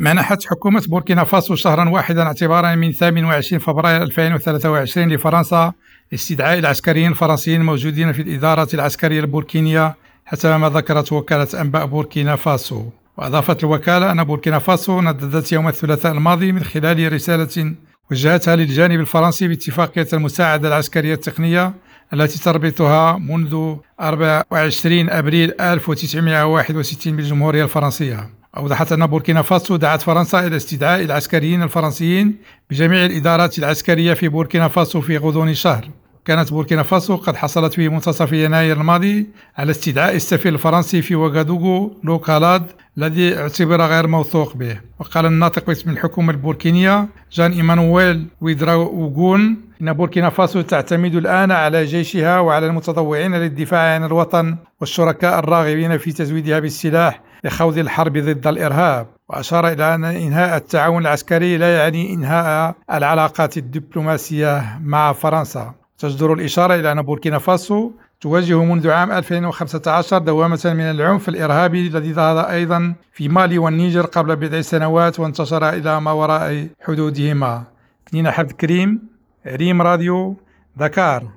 منحت حكومة بوركينا فاسو شهرا واحدا اعتبارا من 28 فبراير 2023 لفرنسا لاستدعاء العسكريين الفرنسيين الموجودين في الإدارة العسكرية البوركينية حسب ما ذكرت وكالة أنباء بوركينا فاسو. وأضافت الوكالة أن بوركينا فاسو نددت يوم الثلاثاء الماضي من خلال رسالة وجهتها للجانب الفرنسي باتفاقية المساعدة العسكرية التقنية التي تربطها منذ 24 أبريل 1961 بالجمهورية الفرنسية. أوضحت أن بوركينا فاسو دعت فرنسا إلى استدعاء العسكريين الفرنسيين بجميع الإدارات العسكرية في بوركينا فاسو في غضون شهر كانت بوركينا فاسو قد حصلت في منتصف يناير الماضي على استدعاء السفير الفرنسي في وغادوغو لوك هالاد الذي اعتبر غير موثوق به. وقال الناطق باسم الحكومة البوركينية جان إيمانويل ويدراوغو إن بوركينا فاسو تعتمد الآن على جيشها وعلى المتطوعين للدفاع عن الوطن والشركاء الراغبين في تزويدها بالسلاح لخوض الحرب ضد الإرهاب وأشار إلى أن إنهاء التعاون العسكري لا يعني إنهاء العلاقات الدبلوماسية مع فرنسا. تجدر الإشارة إلى أن بوركينا فاسو تواجه منذ عام 2015 دوامة من العنف الإرهابي الذي ظهر أيضا في مالي والنيجر قبل بضع سنوات وانتشر إلى ما وراء حدودهما. كنينة حفظ كريم ريم راديو دكار